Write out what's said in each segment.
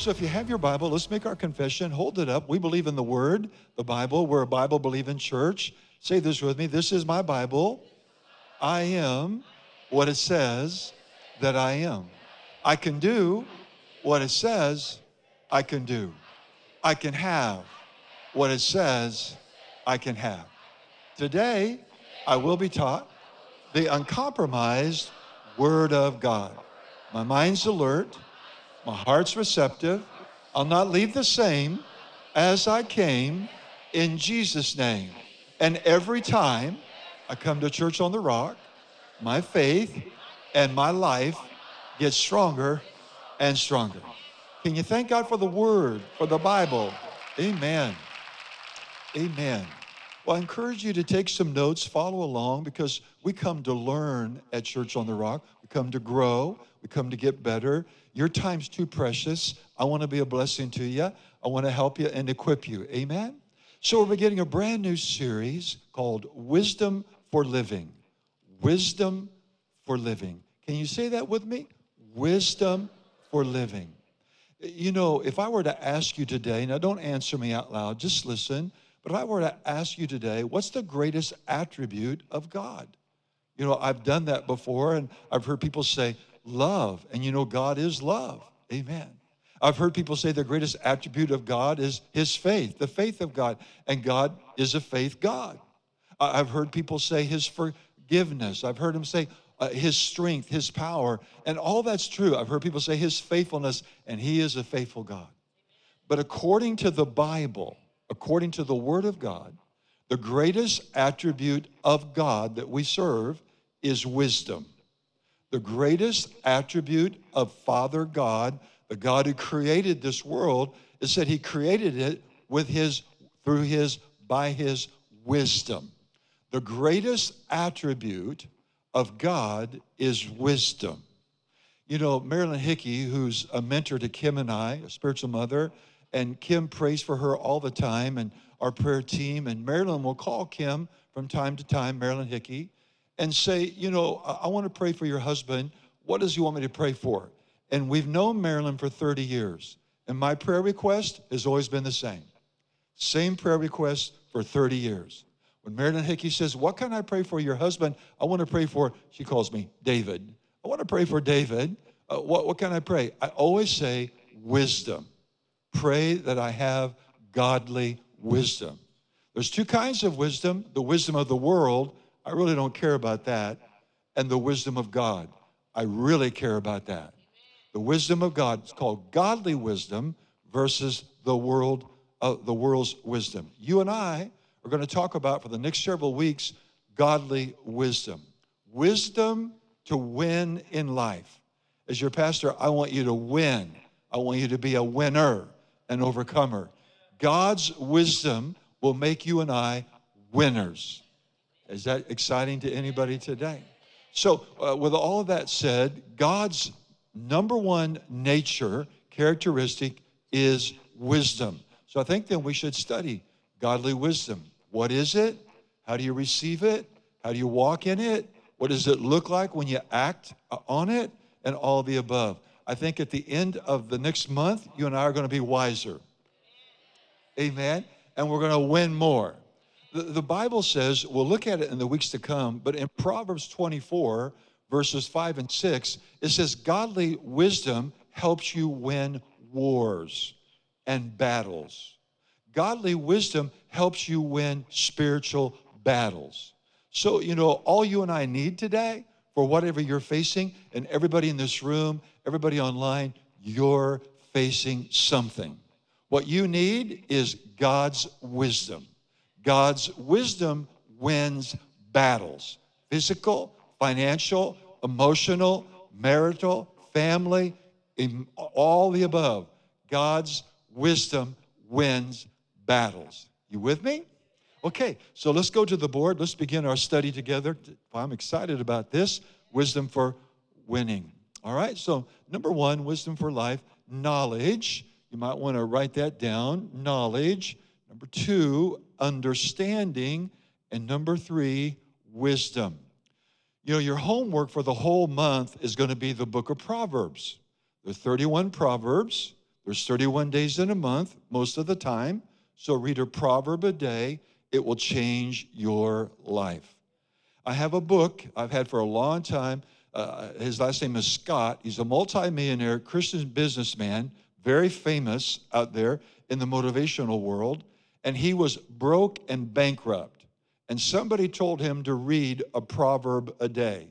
So if you have your Bible, let's make our confession. Hold it up. We believe in the Word, the Bible. We're a Bible believing church. Say this with me. This is my Bible. I am what it says that I am. I can do what it says I can do. I can have what it says I can have. Today, I will be taught the uncompromised Word of God. My mind's alert, my heart's receptive. I'll not leave the same as I came in Jesus' name. And every time I come to church on the rock, my faith and my life gets stronger and stronger. Can you thank God for the Word, for the Bible? Amen. Amen. Well, I encourage you to take some notes, follow along, because we come to learn at Church on the Rock. We come to grow, we come to get better. Your time's too precious. I want to be a blessing to you. I want to help you and equip you. Amen. So, we're beginning a brand new series called Wisdom for Living. Wisdom for Living. Can you say that with me? Wisdom for living. You know, if I were to ask you today, now don't answer me out loud, just listen, but if I were to ask you today, what's the greatest attribute of God? You know, I've done that before, and I've heard people say, love. And you know, God is love. Amen. I've heard people say the greatest attribute of God is his faith, the faith of God. And God is a faith God. I've heard people say his forgiveness. I've heard him say, uh, his strength, his power, and all that's true. I've heard people say his faithfulness, and he is a faithful God. But according to the Bible, according to the Word of God, the greatest attribute of God that we serve is wisdom. The greatest attribute of Father God, the God who created this world, is that he created it with his, through his, by his wisdom. The greatest attribute of God is wisdom. You know, Marilyn Hickey, who's a mentor to Kim and I, a spiritual mother, and Kim prays for her all the time, and our prayer team, and Marilyn will call Kim from time to time, Marilyn Hickey, and say, You know, I, want to pray for your husband. What does he want me to pray for? And we've known Marilyn for 30 years, and my prayer request has always been the same. Same prayer request for 30 years. When Marilyn Hickey says, What can I pray for your husband? I want to pray for, she calls me David. I want to pray for David. Uh, what, what can I pray? I always say wisdom. Pray that I have godly wisdom. There's two kinds of wisdom the wisdom of the world, I really don't care about that, and the wisdom of God. I really care about that. The wisdom of God is called godly wisdom versus the world, uh, the world's wisdom. You and I we're going to talk about for the next several weeks godly wisdom. Wisdom to win in life. As your pastor, I want you to win. I want you to be a winner, an overcomer. God's wisdom will make you and I winners. Is that exciting to anybody today? So, uh, with all of that said, God's number one nature characteristic is wisdom. So, I think then we should study godly wisdom. What is it? How do you receive it? How do you walk in it? What does it look like when you act on it? And all the above. I think at the end of the next month, you and I are going to be wiser. Amen. And we're going to win more. The, the Bible says, we'll look at it in the weeks to come, but in Proverbs 24, verses 5 and 6, it says, Godly wisdom helps you win wars and battles. Godly wisdom helps you win spiritual battles. So, you know, all you and I need today for whatever you're facing, and everybody in this room, everybody online, you're facing something. What you need is God's wisdom. God's wisdom wins battles physical, financial, emotional, marital, family, all the above. God's wisdom wins battles. You with me? Okay, so let's go to the board. Let's begin our study together. I'm excited about this wisdom for winning. All right, so number one, wisdom for life, knowledge. You might want to write that down knowledge. Number two, understanding. And number three, wisdom. You know, your homework for the whole month is going to be the book of Proverbs. There's 31 Proverbs. There's 31 days in a month, most of the time. So read a proverb a day. It will change your life. I have a book I've had for a long time. Uh, his last name is Scott. He's a multimillionaire Christian businessman, very famous out there in the motivational world. And he was broke and bankrupt. And somebody told him to read a proverb a day.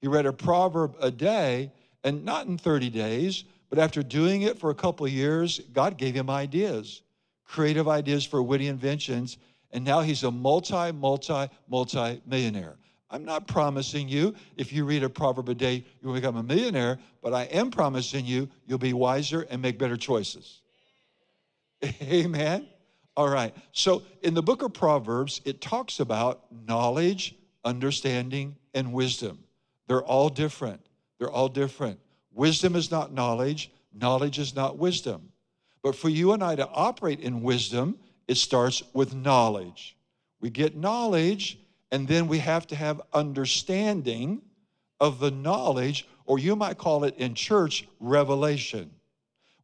He read a proverb a day, and not in 30 days, but after doing it for a couple of years, God gave him ideas, creative ideas for witty inventions. And now he's a multi, multi, multi millionaire. I'm not promising you if you read a proverb a day, you'll become a millionaire, but I am promising you you'll be wiser and make better choices. Amen. All right. So in the book of Proverbs, it talks about knowledge, understanding, and wisdom. They're all different. They're all different. Wisdom is not knowledge, knowledge is not wisdom. But for you and I to operate in wisdom, it starts with knowledge. We get knowledge, and then we have to have understanding of the knowledge, or you might call it in church, revelation.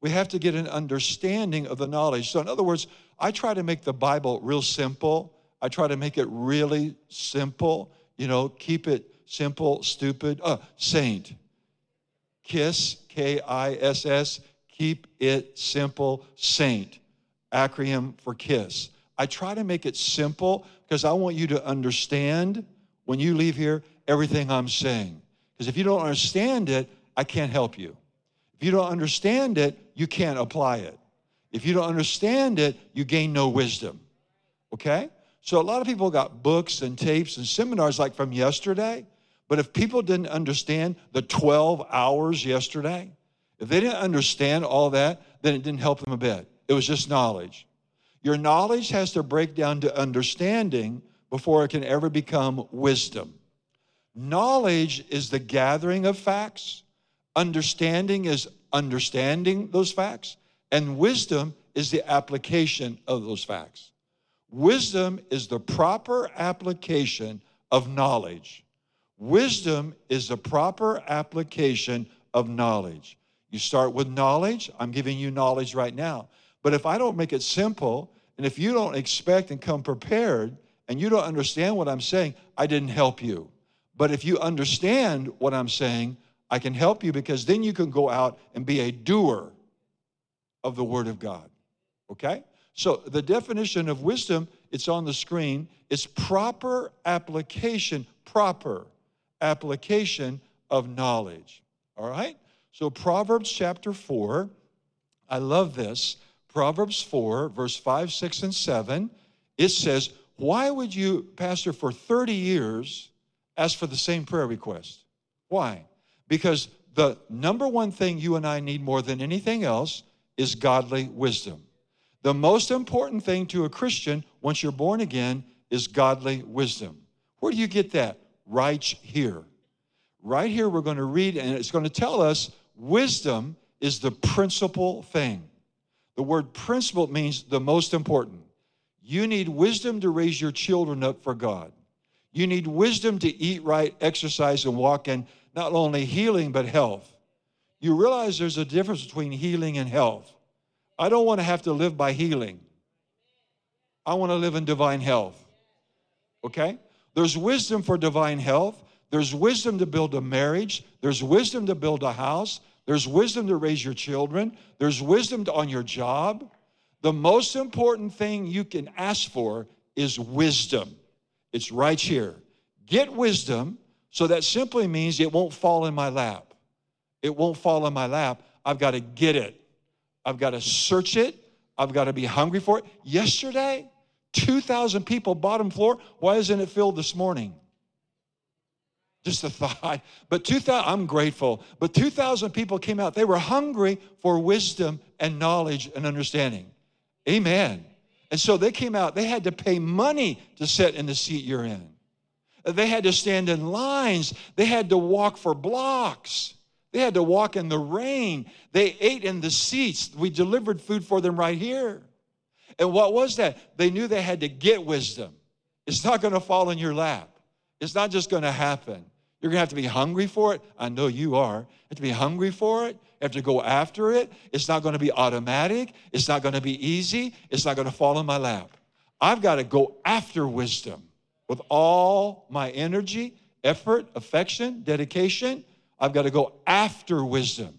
We have to get an understanding of the knowledge. So, in other words, I try to make the Bible real simple. I try to make it really simple. You know, keep it simple, stupid. Uh, saint. KISS, K I S S, keep it simple, saint. Acronym for KISS. I try to make it simple because I want you to understand when you leave here everything I'm saying. Because if you don't understand it, I can't help you. If you don't understand it, you can't apply it. If you don't understand it, you gain no wisdom. Okay? So a lot of people got books and tapes and seminars like from yesterday, but if people didn't understand the 12 hours yesterday, if they didn't understand all that, then it didn't help them a bit. It was just knowledge. Your knowledge has to break down to understanding before it can ever become wisdom. Knowledge is the gathering of facts, understanding is understanding those facts, and wisdom is the application of those facts. Wisdom is the proper application of knowledge. Wisdom is the proper application of knowledge. You start with knowledge. I'm giving you knowledge right now. But if I don't make it simple, and if you don't expect and come prepared, and you don't understand what I'm saying, I didn't help you. But if you understand what I'm saying, I can help you because then you can go out and be a doer of the Word of God. Okay? So the definition of wisdom, it's on the screen. It's proper application, proper application of knowledge. All right? So Proverbs chapter 4, I love this. Proverbs 4, verse 5, 6, and 7, it says, Why would you, Pastor, for 30 years ask for the same prayer request? Why? Because the number one thing you and I need more than anything else is godly wisdom. The most important thing to a Christian once you're born again is godly wisdom. Where do you get that? Right here. Right here, we're going to read, and it's going to tell us wisdom is the principal thing. The word principal means the most important. You need wisdom to raise your children up for God. You need wisdom to eat right, exercise, and walk in not only healing, but health. You realize there's a difference between healing and health. I don't want to have to live by healing, I want to live in divine health. Okay? There's wisdom for divine health. There's wisdom to build a marriage. There's wisdom to build a house. There's wisdom to raise your children. There's wisdom on your job. The most important thing you can ask for is wisdom. It's right here. Get wisdom, so that simply means it won't fall in my lap. It won't fall in my lap. I've got to get it. I've got to search it. I've got to be hungry for it. Yesterday, 2,000 people, bottom floor. Why isn't it filled this morning? Just a thought. But 2,000, I'm grateful. But 2,000 people came out. They were hungry for wisdom and knowledge and understanding. Amen. And so they came out, they had to pay money to sit in the seat you're in. They had to stand in lines. They had to walk for blocks. They had to walk in the rain. They ate in the seats. We delivered food for them right here. And what was that? They knew they had to get wisdom. It's not going to fall in your lap. It's not just going to happen. You're going to have to be hungry for it. I know you are. You have to be hungry for it. You have to go after it. It's not going to be automatic. It's not going to be easy. It's not going to fall in my lap. I've got to go after wisdom with all my energy, effort, affection, dedication. I've got to go after wisdom.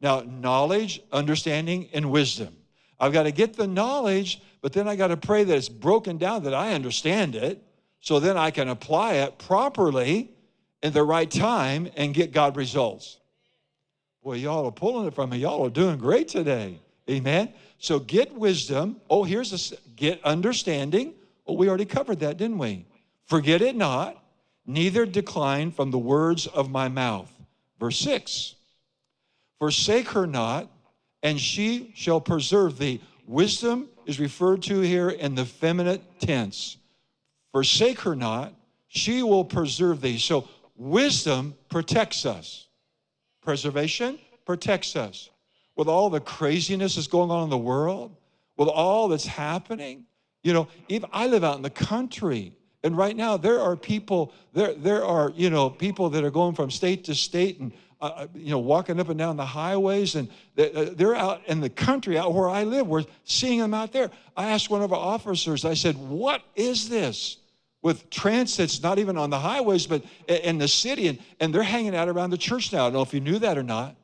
Now, knowledge, understanding, and wisdom. I've got to get the knowledge, but then I got to pray that it's broken down, that I understand it, so then I can apply it properly in the right time and get God results. Boy, y'all are pulling it from me. Y'all are doing great today. Amen. So get wisdom. Oh, here's a get understanding. Oh, we already covered that, didn't we? Forget it not, neither decline from the words of my mouth. Verse 6 Forsake her not, and she shall preserve thee. Wisdom is referred to here in the feminine tense. Forsake her not, she will preserve thee. So, wisdom protects us. Preservation protects us. With all the craziness that's going on in the world, with all that's happening, you know, I live out in the country. And right now, there are people, there, there are, you know, people that are going from state to state and, uh, uh you know, walking up and down the highways. And uh, they're out in the country, out where I live. We're seeing them out there. I asked one of our officers, I said, what is this? With transits, not even on the highways, but in the city. And, and they're hanging out around the church now. I don't know if you knew that or not.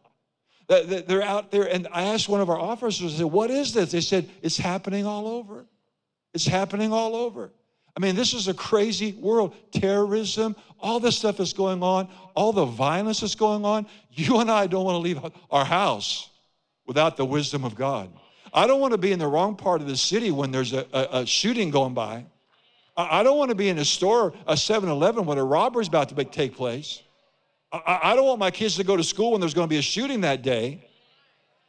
They're out there. And I asked one of our officers, I said, what is this? They said, it's happening all over. It's happening all over. I mean, this is a crazy world. Terrorism, all this stuff is going on, all the violence is going on. You and I don't want to leave our house without the wisdom of God. I don't want to be in the wrong part of the city when there's a, a, a shooting going by. I, I don't want to be in a store, a 7 Eleven, when a robbery's about to take place. I, I don't want my kids to go to school when there's going to be a shooting that day.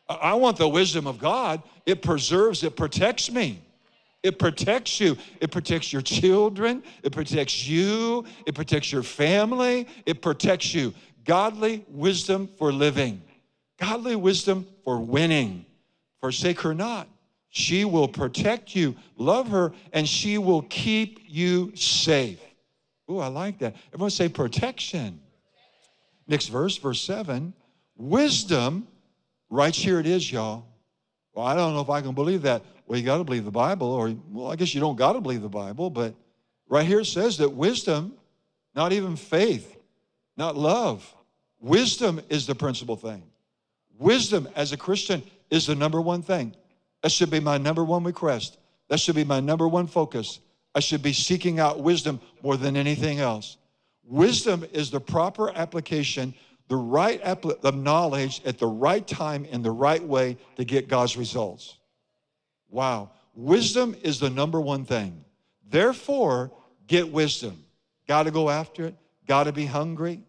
I, I want the wisdom of God. It preserves, it protects me. It protects you. It protects your children. It protects you. It protects your family. It protects you. Godly wisdom for living, godly wisdom for winning. Forsake her not. She will protect you. Love her, and she will keep you safe. Ooh, I like that. Everyone say protection. Next verse, verse 7. Wisdom, right here it is, y'all. Well, I don't know if I can believe that. Well, you got to believe the Bible, or, well, I guess you don't got to believe the Bible, but right here it says that wisdom, not even faith, not love, wisdom is the principal thing. Wisdom as a Christian is the number one thing. That should be my number one request. That should be my number one focus. I should be seeking out wisdom more than anything else. Wisdom is the proper application, the right apl- of knowledge at the right time in the right way to get God's results. Wow. Wisdom is the number one thing. Therefore, get wisdom. Got to go after it. Got to be hungry.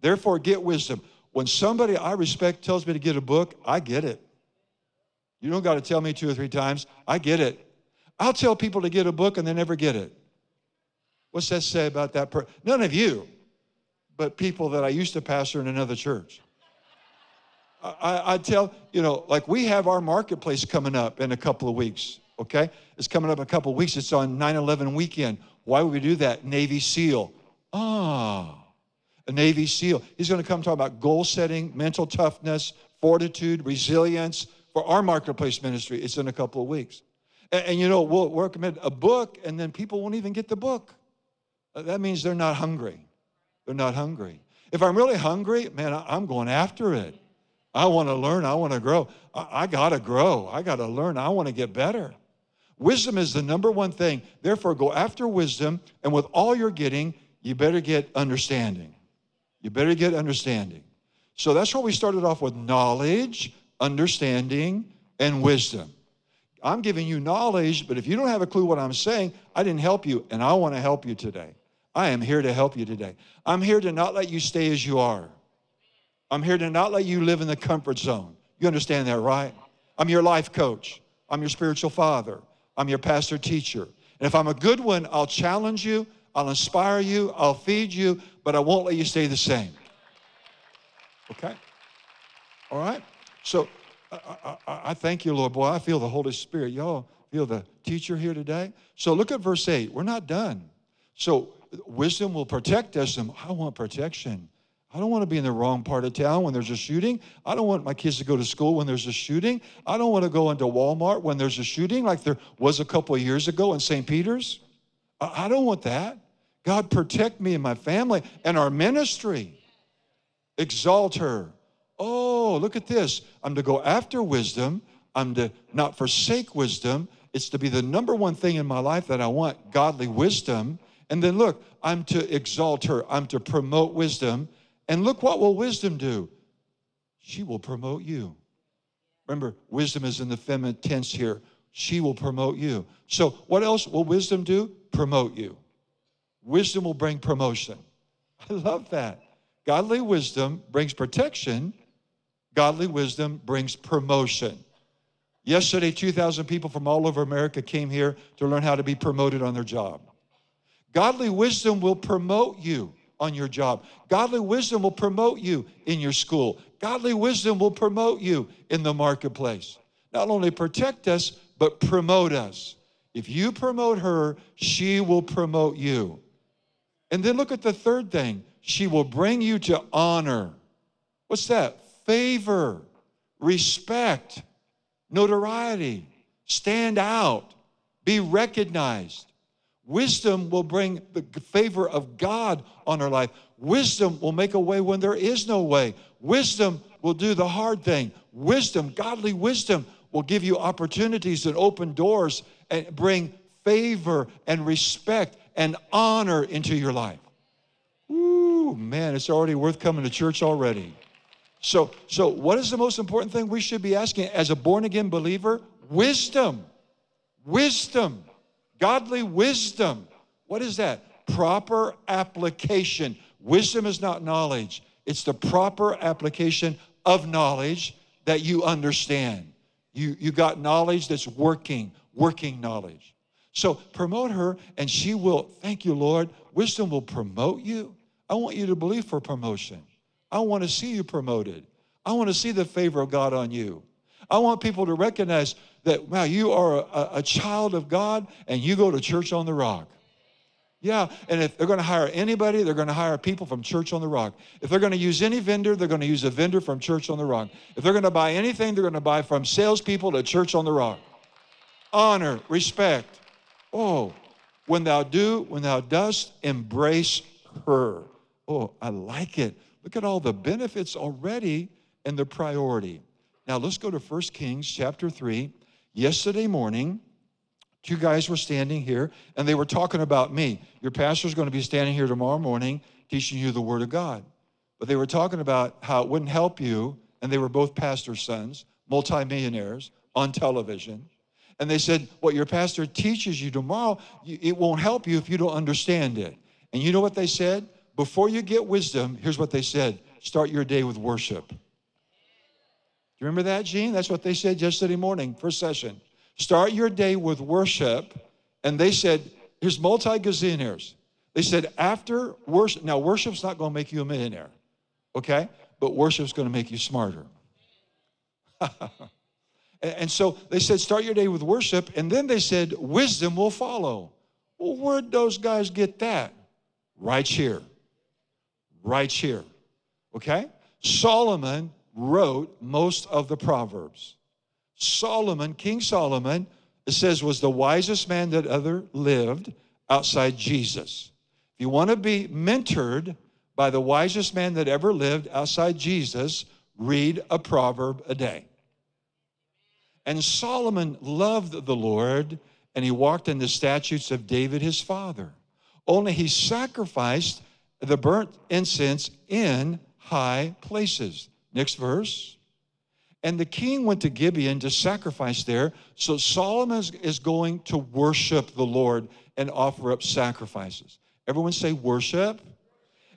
Therefore, get wisdom. When somebody I respect tells me to get a book, I get it. You don't got to tell me two or three times. I get it. I'll tell people to get a book and they never get it. What's that say about that person? None of you, but people that I used to pastor in another church. I, I tell, you know, like we have our marketplace coming up in a couple of weeks, okay? It's coming up in a couple of weeks. It's on 9 11 weekend. Why would we do that? Navy SEAL. Ah, a Navy SEAL. He's going to come talk about goal setting, mental toughness, fortitude, resilience for our marketplace ministry. It's in a couple of weeks. And, and you know, we'll recommend a book, and then people won't even get the book. Uh, that means they're not hungry. They're not hungry. If I'm really hungry, man, I'm going after it. I want to learn. I want to grow. I, I got to grow. I got to learn. I want to get better. Wisdom is the number one thing. Therefore, go after wisdom, and with all you're getting, you better get understanding. You better get understanding. So that's why we started off with knowledge, understanding, and wisdom. I'm giving you knowledge, but if you don't have a clue what I'm saying, I didn't help you, and I want to help you today. I am here to help you today. I'm here to not let you stay as you are. I'm here to not let you live in the comfort zone. You understand that, right? I'm your life coach. I'm your spiritual father. I'm your pastor teacher. And if I'm a good one, I'll challenge you, I'll inspire you, I'll feed you, but I won't let you stay the same. Okay? All right? So I, I, I thank you, Lord. Boy, I feel the Holy Spirit. Y'all feel the teacher here today? So look at verse 8. We're not done. So wisdom will protect us, and I want protection. I don't want to be in the wrong part of town when there's a shooting. I don't want my kids to go to school when there's a shooting. I don't want to go into Walmart when there's a shooting like there was a couple of years ago in St. Peters. I don't want that. God, protect me and my family and our ministry. Exalt her. Oh, look at this. I'm to go after wisdom. I'm to not forsake wisdom. It's to be the number one thing in my life that I want godly wisdom. And then look, I'm to exalt her. I'm to promote wisdom. And look what will wisdom do? She will promote you. Remember, wisdom is in the feminine tense here. She will promote you. So, what else will wisdom do? Promote you. Wisdom will bring promotion. I love that. Godly wisdom brings protection, godly wisdom brings promotion. Yesterday, 2,000 people from all over America came here to learn how to be promoted on their job. Godly wisdom will promote you on your job. Godly wisdom will promote you in your school. Godly wisdom will promote you in the marketplace. Not only protect us, but promote us. If you promote her, she will promote you. And then look at the third thing she will bring you to honor. What's that? Favor, respect, notoriety, stand out, be recognized. Wisdom will bring the favor of God on our life. Wisdom will make a way when there is no way. Wisdom will do the hard thing. Wisdom, godly wisdom, will give you opportunities and open doors and bring favor and respect and honor into your life. Ooh, man, it's already worth coming to church already. So, so what is the most important thing we should be asking as a born again believer? Wisdom. Wisdom. Godly wisdom. What is that? Proper application. Wisdom is not knowledge, it's the proper application of knowledge that you understand. You, you got knowledge that's working, working knowledge. So promote her, and she will, thank you, Lord. Wisdom will promote you. I want you to believe for promotion. I want to see you promoted. I want to see the favor of God on you. I want people to recognize that, wow, you are a, a child of God and you go to church on the rock. Yeah, and if they're going to hire anybody, they're going to hire people from Church on the Rock. If they're going to use any vendor, they're going to use a vendor from Church on the Rock. If they're going to buy anything, they're going to buy from salespeople to Church on the Rock. Honor, respect. Oh, when thou do, when thou dost embrace her. Oh, I like it. Look at all the benefits already and the priority. Now let's go to 1 Kings chapter 3. Yesterday morning, two guys were standing here and they were talking about me. Your pastor's going to be standing here tomorrow morning teaching you the Word of God. But they were talking about how it wouldn't help you, and they were both pastor's sons, multimillionaires on television. And they said, What your pastor teaches you tomorrow, it won't help you if you don't understand it. And you know what they said? Before you get wisdom, here's what they said start your day with worship. You remember that, Gene? That's what they said yesterday morning, first session. Start your day with worship. And they said, here's multi gazillionaires. They said, after worship, now worship's not going to make you a millionaire, okay? But worship's going to make you smarter. and so they said, start your day with worship. And then they said, wisdom will follow. Well, where'd those guys get that? Right here. Right here. Okay? Solomon wrote most of the Proverbs. Solomon, King Solomon, it says, was the wisest man that ever lived outside Jesus. If you want to be mentored by the wisest man that ever lived outside Jesus, read a proverb a day. And Solomon loved the Lord and he walked in the statutes of David his father. Only he sacrificed the burnt incense in high places. Next verse. And the king went to Gibeon to sacrifice there. So Solomon is going to worship the Lord and offer up sacrifices. Everyone say worship.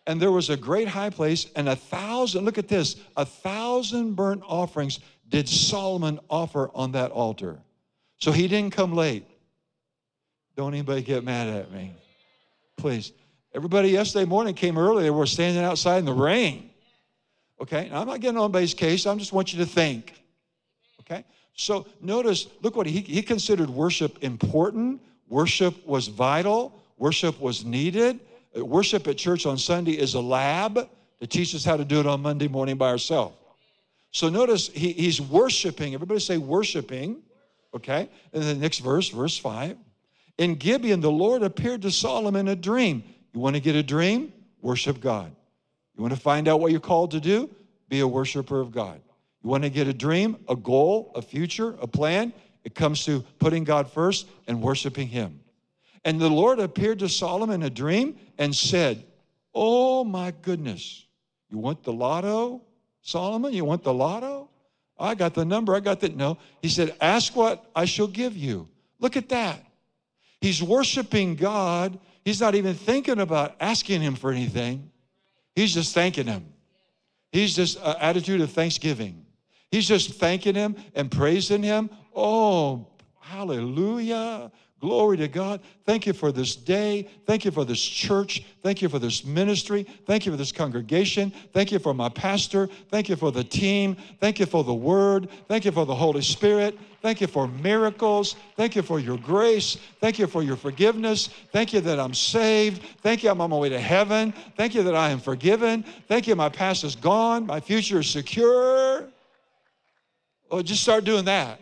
And there was a great high place, and a thousand, look at this, a thousand burnt offerings did Solomon offer on that altar. So he didn't come late. Don't anybody get mad at me. Please. Everybody yesterday morning came early. They were standing outside in the rain. Okay? Now, I'm not getting on base case. I just want you to think. Okay? So notice, look what he, he considered worship important. Worship was vital. Worship was needed. Uh, worship at church on Sunday is a lab to teach us how to do it on Monday morning by ourselves. So notice he, he's worshiping. Everybody say worshiping. Okay? And the next verse, verse 5. In Gibeon, the Lord appeared to Solomon in a dream. You want to get a dream? Worship God. You want to find out what you're called to do? Be a worshiper of God. You want to get a dream, a goal, a future, a plan? It comes to putting God first and worshiping Him. And the Lord appeared to Solomon in a dream and said, Oh my goodness, you want the lotto, Solomon? You want the lotto? I got the number, I got the. No. He said, Ask what I shall give you. Look at that. He's worshiping God. He's not even thinking about asking Him for anything. He's just thanking Him. He's just an attitude of thanksgiving. He's just thanking Him and praising Him. Oh, hallelujah. Glory to God. Thank you for this day. Thank you for this church. Thank you for this ministry. Thank you for this congregation. Thank you for my pastor. Thank you for the team. Thank you for the word. Thank you for the Holy Spirit. Thank you for miracles. Thank you for your grace. Thank you for your forgiveness. Thank you that I'm saved. Thank you I'm on my way to heaven. Thank you that I am forgiven. Thank you my past is gone. My future is secure. Oh, just start doing that.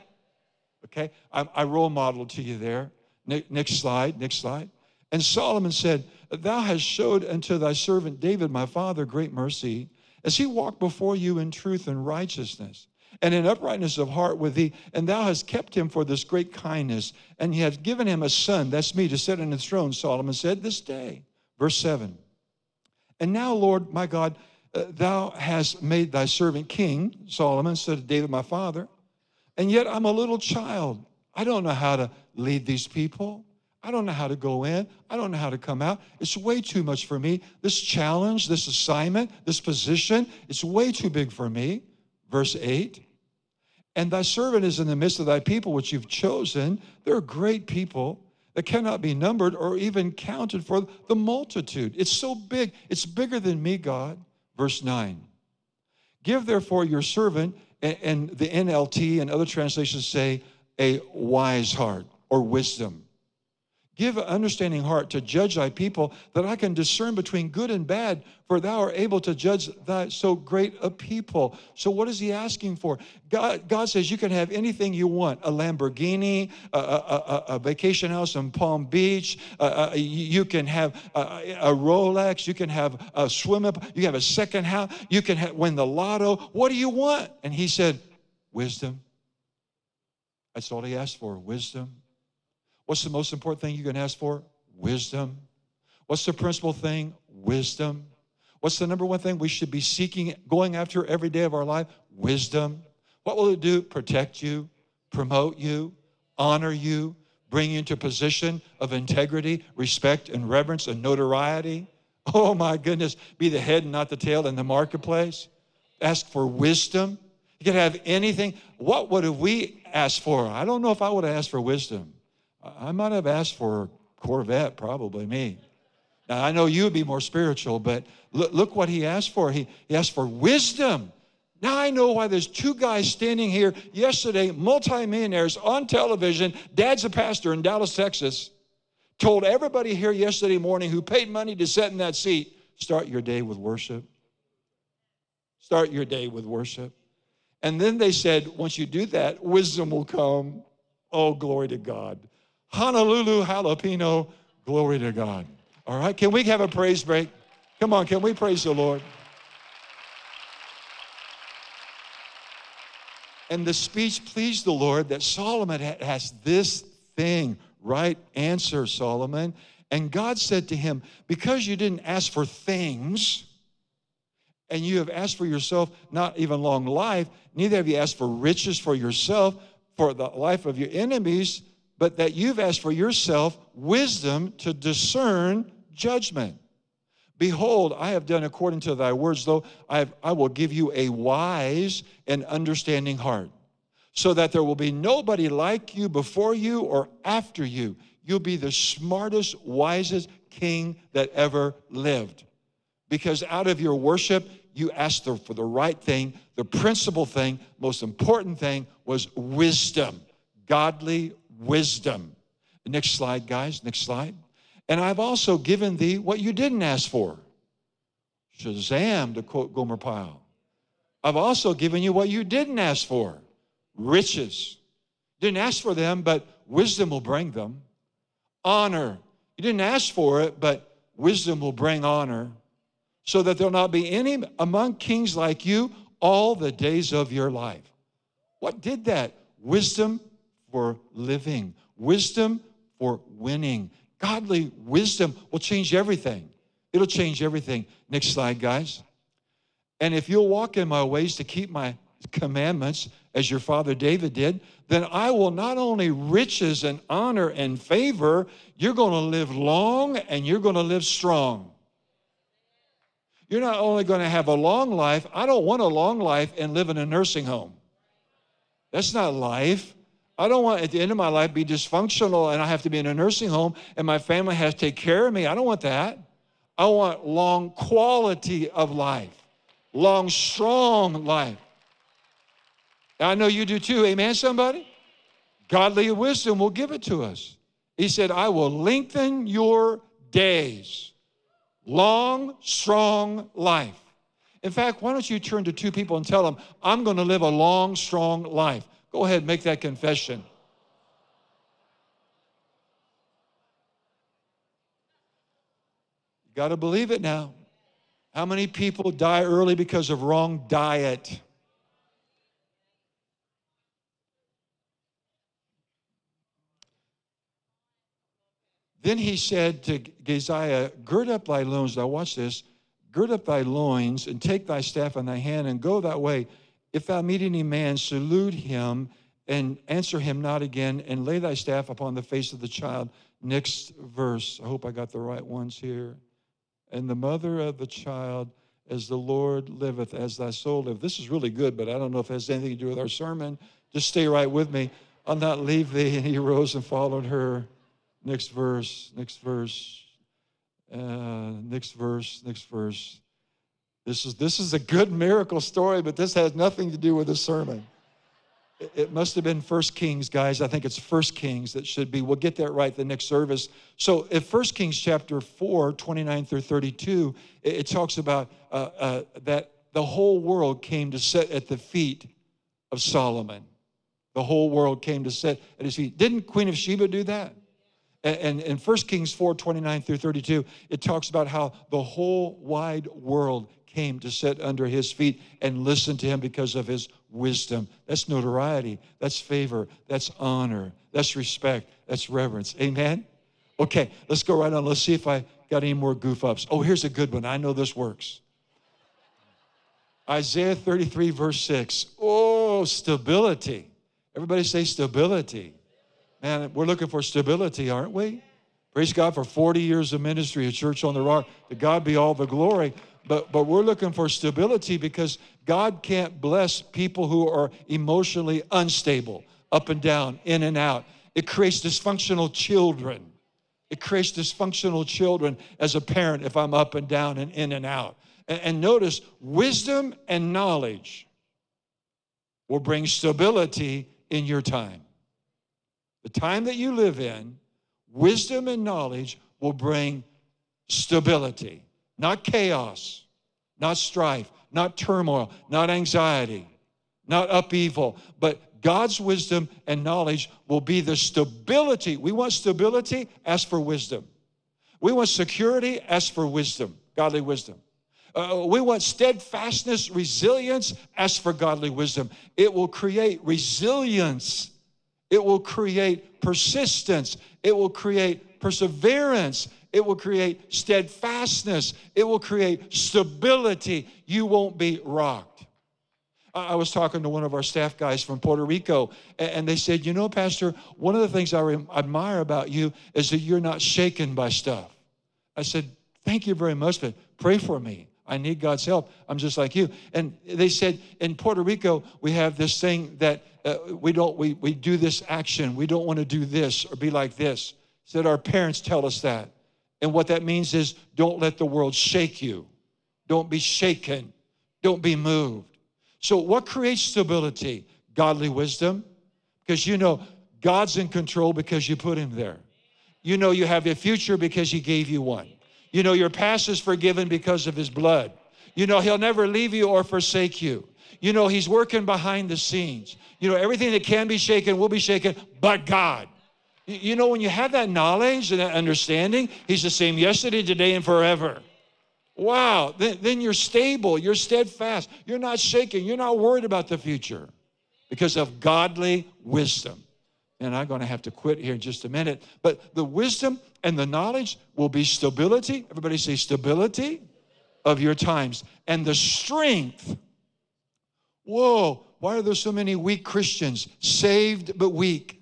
Okay? I, I role modeled to you there. Next slide, next slide. And Solomon said, Thou hast showed unto thy servant David, my father, great mercy, as he walked before you in truth and righteousness, and in uprightness of heart with thee, and thou hast kept him for this great kindness, and he hast given him a son, that's me, to sit on his throne, Solomon said, this day. Verse 7. And now, Lord, my God, uh, thou hast made thy servant king, Solomon, said to David, my father, and yet I'm a little child. I don't know how to lead these people. I don't know how to go in. I don't know how to come out. It's way too much for me. This challenge, this assignment, this position, it's way too big for me. Verse 8. And thy servant is in the midst of thy people, which you've chosen. They're great people that cannot be numbered or even counted for the multitude. It's so big. It's bigger than me, God. Verse 9. Give therefore your servant, and the NLT and other translations say, a wise heart or wisdom. Give an understanding heart to judge thy people, that I can discern between good and bad, for thou art able to judge thy so great a people. So, what is he asking for? God, God says you can have anything you want a Lamborghini, a, a, a, a vacation house in Palm Beach, uh, you can have a, Rolex, you can have a swim up, you have a second house, you can win the lotto. What do you want? And he said, Wisdom that's all he asked for wisdom. What's the most important thing you can ask for? Wisdom. What's the principal thing? Wisdom. What's the number one thing we should be seeking, going after every day of our life? Wisdom. What will it do? Protect you, promote you, honor you, bring you into a position of integrity, respect, and reverence and notoriety. Oh my goodness, be the head and not the tail in the marketplace. Ask for wisdom. You can have anything. What would have we asked for? I don't know if I would have asked for wisdom. I might have asked for Corvette, probably me. Now, I know you would be more spiritual, but look, look what he asked for. He, he asked for wisdom. Now I know why there's two guys standing here yesterday, multimillionaires on television. Dad's a pastor in Dallas, Texas. Told everybody here yesterday morning who paid money to sit in that seat, start your day with worship. Start your day with worship. And then they said, once you do that, wisdom will come. Oh, glory to God. Honolulu jalapeno, glory to God. All right, can we have a praise break? Come on, can we praise the Lord? And the speech pleased the Lord that Solomon has this thing, right answer, Solomon. And God said to him, Because you didn't ask for things, and you have asked for yourself not even long life, neither have you asked for riches for yourself, for the life of your enemies, but that you've asked for yourself wisdom to discern judgment. Behold, I have done according to thy words, though I, have, I will give you a wise and understanding heart, so that there will be nobody like you before you or after you. you'll be the smartest, wisest king that ever lived. Because out of your worship, you asked for the right thing. The principal thing, most important thing, was wisdom, godly wisdom. Next slide, guys, next slide. And I've also given thee what you didn't ask for. Shazam, to quote Gomer Pyle. I've also given you what you didn't ask for riches. Didn't ask for them, but wisdom will bring them. Honor. You didn't ask for it, but wisdom will bring honor so that there'll not be any among kings like you all the days of your life. What did that? Wisdom for living, wisdom for winning. Godly wisdom will change everything. It'll change everything. Next slide, guys. And if you'll walk in my ways to keep my commandments, as your father David did, then I will not only riches and honor and favor, you're going to live long and you're going to live strong. You're not only going to have a long life, I don't want a long life and live in a nursing home. That's not life. I don't want at the end of my life be dysfunctional and I have to be in a nursing home and my family has to take care of me. I don't want that. I want long quality of life, long, strong life. I know you do too. Amen, somebody? Godly wisdom will give it to us. He said, I will lengthen your days. Long, strong life. In fact, why don't you turn to two people and tell them, I'm going to live a long, strong life. Go ahead, make that confession. You got to believe it now. How many people die early because of wrong diet? Then he said to Gehazi, Gird up thy loins. Now, watch this. Gird up thy loins and take thy staff in thy hand and go that way. If thou meet any man, salute him and answer him not again, and lay thy staff upon the face of the child. Next verse. I hope I got the right ones here. And the mother of the child, as the Lord liveth, as thy soul liveth. This is really good, but I don't know if it has anything to do with our sermon. Just stay right with me. I'll not leave thee. And he rose and followed her. Next verse, next verse, uh, next verse, next verse. This is, this is a good miracle story, but this has nothing to do with the sermon. It, must have been First Kings, guys. I think it's First Kings that should be. We'll get that right the next service. So, if First Kings chapter 4, 29 through 32, it, it talks about uh, uh, that the whole world came to sit at the feet of Solomon. The whole world came to sit at his feet. Didn't Queen of Sheba do that? And in 1 Kings 4 29 through 32, it talks about how the whole wide world came to sit under his feet and listen to him because of his wisdom. That's notoriety, that's favor, that's honor, that's respect, that's reverence. Amen? Okay, let's go right on. Let's see if I got any more goof ups. Oh, here's a good one. I know this works. Isaiah 33, verse 6. Oh, stability. Everybody say stability. Man, we're looking for stability, aren't we? Praise God for 40 years of ministry at Church on the Rock. To God be all the glory. But, but we're looking for stability because God can't bless people who are emotionally unstable, up and down, in and out. It creates dysfunctional children. It creates dysfunctional children as a parent if I'm up and down and in and out. And, and notice, wisdom and knowledge will bring stability in your time. The time that you live in, wisdom and knowledge will bring stability, not chaos, not strife, not turmoil, not anxiety, not upheaval, but God's wisdom and knowledge will be the stability. We want stability, ask for wisdom. We want security, ask for wisdom, godly wisdom. Uh, we want steadfastness, resilience, ask for godly wisdom. It will create resilience it will create persistence. It will create perseverance. It will create steadfastness. It will create stability. You won't be rocked. I was talking to one of our staff guys from Puerto Rico, and they said, You know, Pastor, one of the things I admire about you is that you're not shaken by stuff. I said, Thank you very much, but pray for me. I need God's help. I'm just like you. And they said, In Puerto Rico, we have this thing that uh, we don't we, we do this action we don't want to do this or be like this Said our parents tell us that. And what that means is don't let the world shake you. Don't be shaken. Don't be moved. So, what creates stability? Godly wisdom. Because you know God's in control because you put him there. You know you have a future because he gave you one. You know your past is forgiven because of his blood. You know he'll never leave you or forsake you. You know he's working behind the scenes. You know everything that can be shaken will be shaken, but God. You know, when you have that knowledge and that understanding, He's the same yesterday, today, and forever. Wow, then, then you're stable, you're steadfast, you're not shaking, you're not worried about the future because of godly wisdom. And I'm going to have to quit here in just a minute. But the wisdom and the knowledge will be stability. Everybody say stability of your times and the strength. Whoa, why are there so many weak Christians? Saved but weak.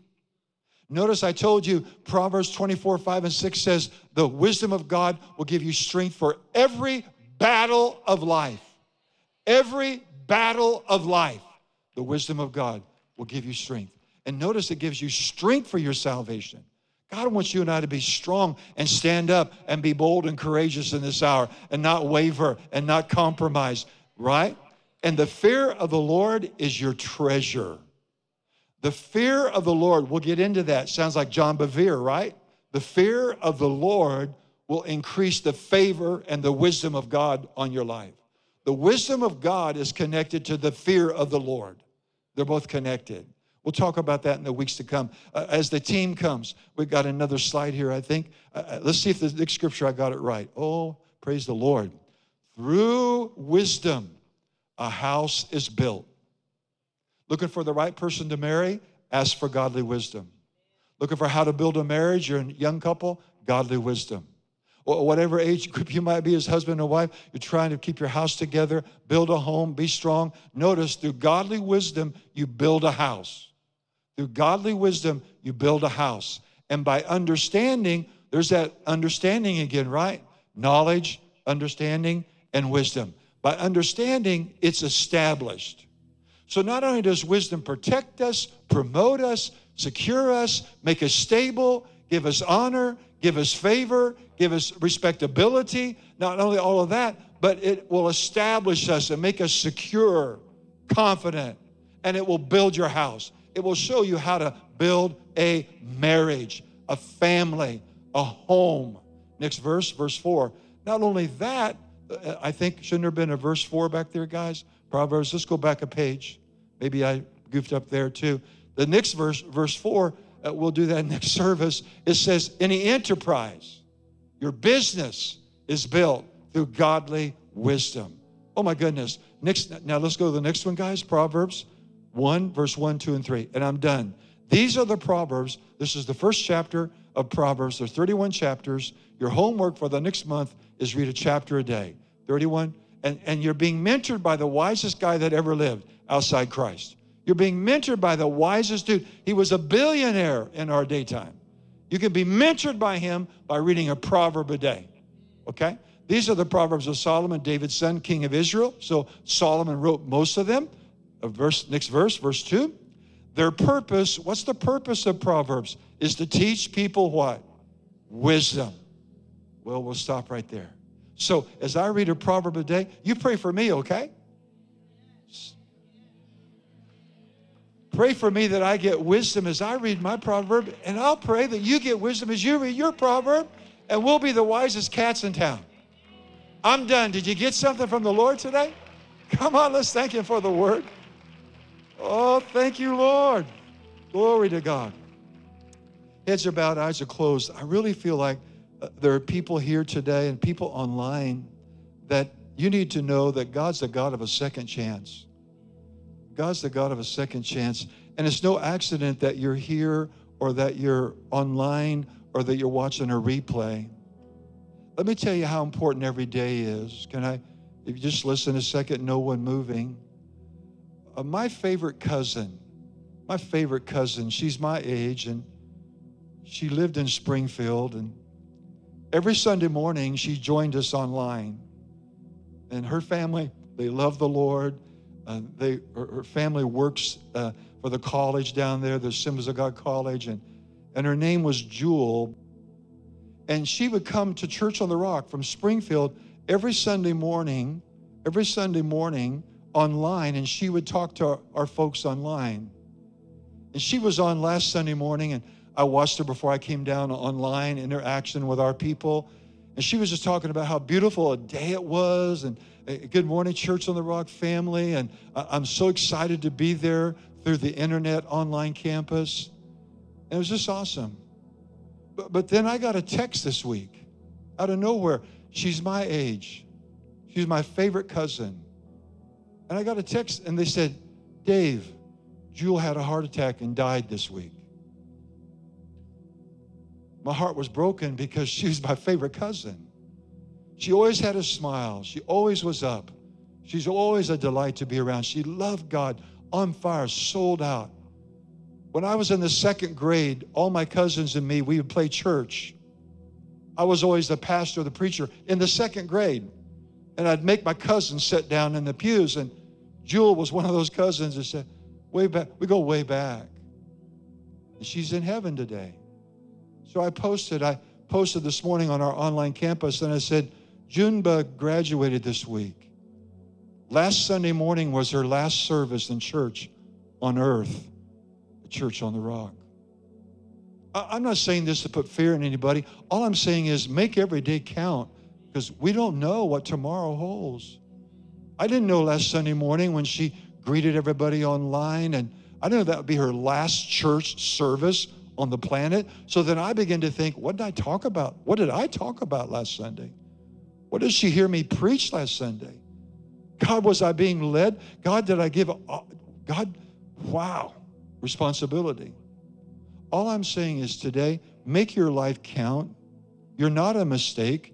Notice I told you Proverbs 24, 5 and 6 says, The wisdom of God will give you strength for every battle of life. Every battle of life, the wisdom of God will give you strength. And notice it gives you strength for your salvation. God wants you and I to be strong and stand up and be bold and courageous in this hour and not waver and not compromise, right? And the fear of the Lord is your treasure. The fear of the Lord, we'll get into that. Sounds like John Bevere, right? The fear of the Lord will increase the favor and the wisdom of God on your life. The wisdom of God is connected to the fear of the Lord. They're both connected. We'll talk about that in the weeks to come. Uh, as the team comes, we've got another slide here, I think. Uh, uh let's see if the next scripture I got it right. Oh, praise the Lord. Through wisdom, a house is built. Looking for the right person to marry? Ask for godly wisdom. Looking for how to build a marriage? You're a young couple? Godly wisdom. Whatever age group you might be as husband or wife, you're trying to keep your house together, build a home, be strong. Notice through godly wisdom, you build a house. Through godly wisdom, you build a house. And by understanding, there's that understanding again, right? Knowledge, understanding, and wisdom. By understanding, it's established. So not only does wisdom protect us, promote us, secure us, make us stable, give us honor, give us favor, give us respectability, not only all of that, but it will establish us and make us secure, confident, and it will build your house. It will show you how to build a marriage, a family, a home. Next verse, verse 4. Not only that, uh, I think, shouldn't there have been a verse 4 back there, guys? Proverbs, let's go back a page. Maybe I goofed up there too. The next verse, verse 4, uh, we'll do that next service. It says, Any enterprise, your business is built through godly wisdom. Oh my goodness. Next, now let's go to the next one, guys. Proverbs 1, verse 1, 2, and 3. And I'm done. These are the Proverbs. This is the first chapter of Proverbs. There's 31 chapters. Your homework for the next month is read a chapter a day. 31 and, and you're being mentored by the wisest guy that ever lived outside Christ. You're being mentored by the wisest dude. He was a billionaire in our daytime. You can be mentored by him by reading a proverb a day. Okay? These are the Proverbs of Solomon, David's son, king of Israel. So Solomon wrote most of them. Verse, next verse, verse 2. Their purpose, what's the purpose of Proverbs? Is to teach people what? Wisdom. Well, we'll stop right there. So as I read a proverb a day, you pray for me, okay? Pray for me that I get wisdom as I read my proverb, and I'll pray that you get wisdom as you read your proverb, and we'll be the wisest cats in town. I'm done. Did you get something from the Lord today? Come on, let's thank Him for the word. Oh, thank you, Lord. Glory to God. Heads are bowed, eyes are closed. I really feel like uh, there are people here today and people online that you need to know that God's the God of a second chance. God's the God of a second chance. And it's no accident that you're here or that you're online or that you're watching a replay. Let me tell you how important every day is. Can I, if you just listen a second, no one moving. Uh, my favorite cousin, my favorite cousin, she's my age and she lived in Springfield and Every Sunday morning, she joined us online. And her family, they love the Lord. Uh, they, her, her, family works uh, for the college down there, the Assemblies of God College. And, and her name was Jewel. And she would come to Church on the Rock from Springfield every Sunday morning, every Sunday morning online, and she would talk to our, our folks online. And she was on last Sunday morning, and I watched her before I came down online, interaction with our people. And she was just talking about how beautiful a day it was, and uh, good morning, Church on the Rock family. And I'm so excited to be there through the internet online campus. And it was just awesome. But, but then I got a text this week out of nowhere. She's my age, she's my favorite cousin. And I got a text, and they said, Dave, Jewel had a heart attack and died this week. My heart was broken because she was my favorite cousin. She always had a smile. She always was up. She's always a delight to be around. She loved God, on fire, sold out. When I was in the second grade, all my cousins and me, we would play church. I was always the pastor, the preacher in the second grade. And I'd make my cousins sit down in the pews. And Jewel was one of those cousins that said, way back, we go way back. And she's in heaven today. So I posted, I posted this morning on our online campus and I said, Junba graduated this week. Last Sunday morning was her last service in church on earth, the church on the rock. I'm not saying this to put fear in anybody. All I'm saying is make every day count because we don't know what tomorrow holds. I didn't know last Sunday morning when she greeted everybody online, and I didn't know that would be her last church service on the planet. So then I began to think, what did I talk about? What did I talk about last Sunday? What did she hear me preach last Sunday? God, was I being led? God, did I give, uh, God, wow, responsibility. All I'm saying is today, make your life count. You're not a mistake.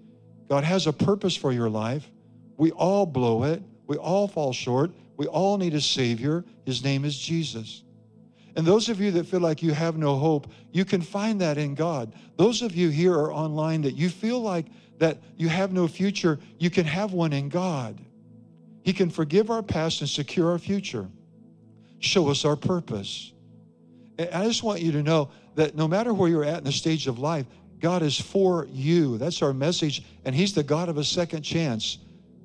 God has a purpose for your life. We all blow it. We all fall short. We all need a Savior. His name is Jesus. And those of you that feel like you have no hope, you can find that in God. Those of you here or online that you feel like that you have no future, you can have one in God. He can forgive our past and secure our future, show us our purpose. And I just want you to know that no matter where you're at in the stage of life, God is for you. That's our message. And He's the God of a second chance.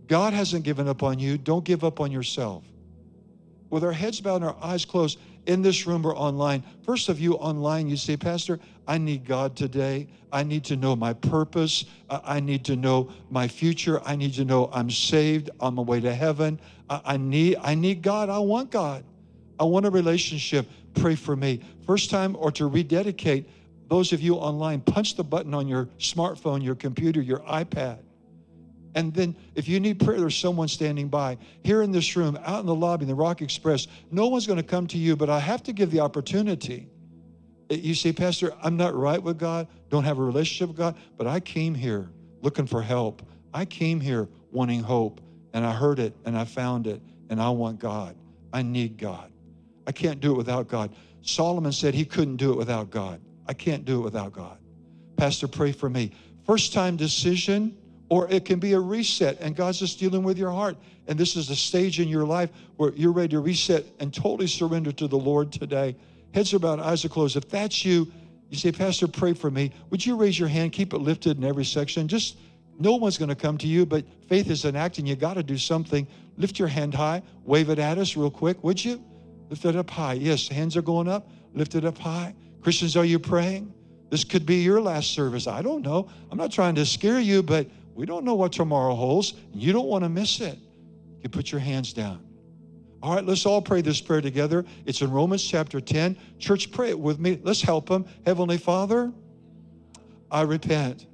God hasn't given up on you. Don't give up on yourself. With our heads bowed and our eyes closed, in this room or online. First of you online, you say, Pastor, I need God today. I need to know my purpose. I need to know my future. I need to know I'm saved. I'm on my way to heaven. I need, I need God. I want God. I want a relationship. Pray for me. First time or to rededicate, those of you online, punch the button on your smartphone, your computer, your iPad. And then if you need prayer, there's someone standing by. Here in this room, out in the lobby, in the Rock Express, no one's going to come to you, but I have to give the opportunity. Eh, you say, Pastor, I'm not right with God, don't have a relationship with God, but I came here looking for help. I came here wanting hope, and I heard it, and I found it, and I want God. I need God. I can't do it without God. Solomon said he couldn't do it without God. I can't do it without God. Pastor, pray for me. First time decision, or it can be a reset, and God's just dealing with your heart. And this is a stage in your life where you're ready to reset and totally surrender to the Lord today. Heads are bowed, eyes are closed. If that's you, you say, Pastor, pray for me. Would you raise your hand? Keep it lifted in every section. Just no one's going to come to you, but faith is an act, and you got to do something. Lift your hand high, wave it at us real quick, would you? Lift it up high. Yes, hands are going up. Lift it up high. Christians, are you praying? This could be your last service. I don't know. I'm not trying to scare you, but we don't know what tomorrow holds. You don't want to miss it. You put your hands down. All right, let's all pray this prayer together. It's in Romans chapter 10. Church, pray it with me. Let's help them. Heavenly Father, I repent.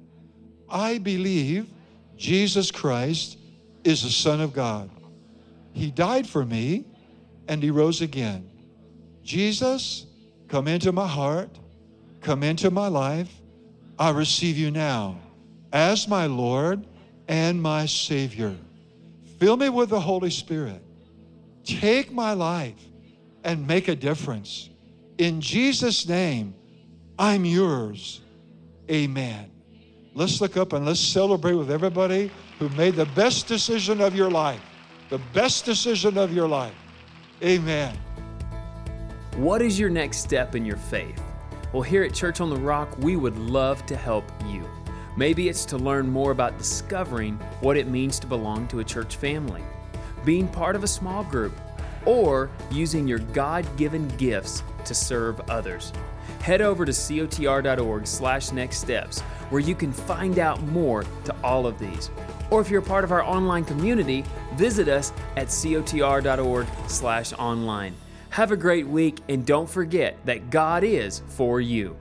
I believe Jesus Christ is the Son of God. He died for me and He rose again. Jesus, come into my heart, come into my life. I receive you now as my Lord and my Savior. Fill me with the Holy Spirit. Take my life and make a difference. In Jesus' name, I'm yours. Amen. Let's look up and let's celebrate with everybody who made the best decision of your life. The best decision of your life. Amen. What is your next step in your faith? Well, here at Church on the Rock, we would love to help you. Maybe it's to learn more about discovering what it means to belong to a church family, being part of a small group, or using your God-given gifts to serve others. Head over to cotr.org/next steps where you can find out more to all of these. Or if you're part of our online community, visit us at cotr.org/online. Have a great week and don't forget that God is for you.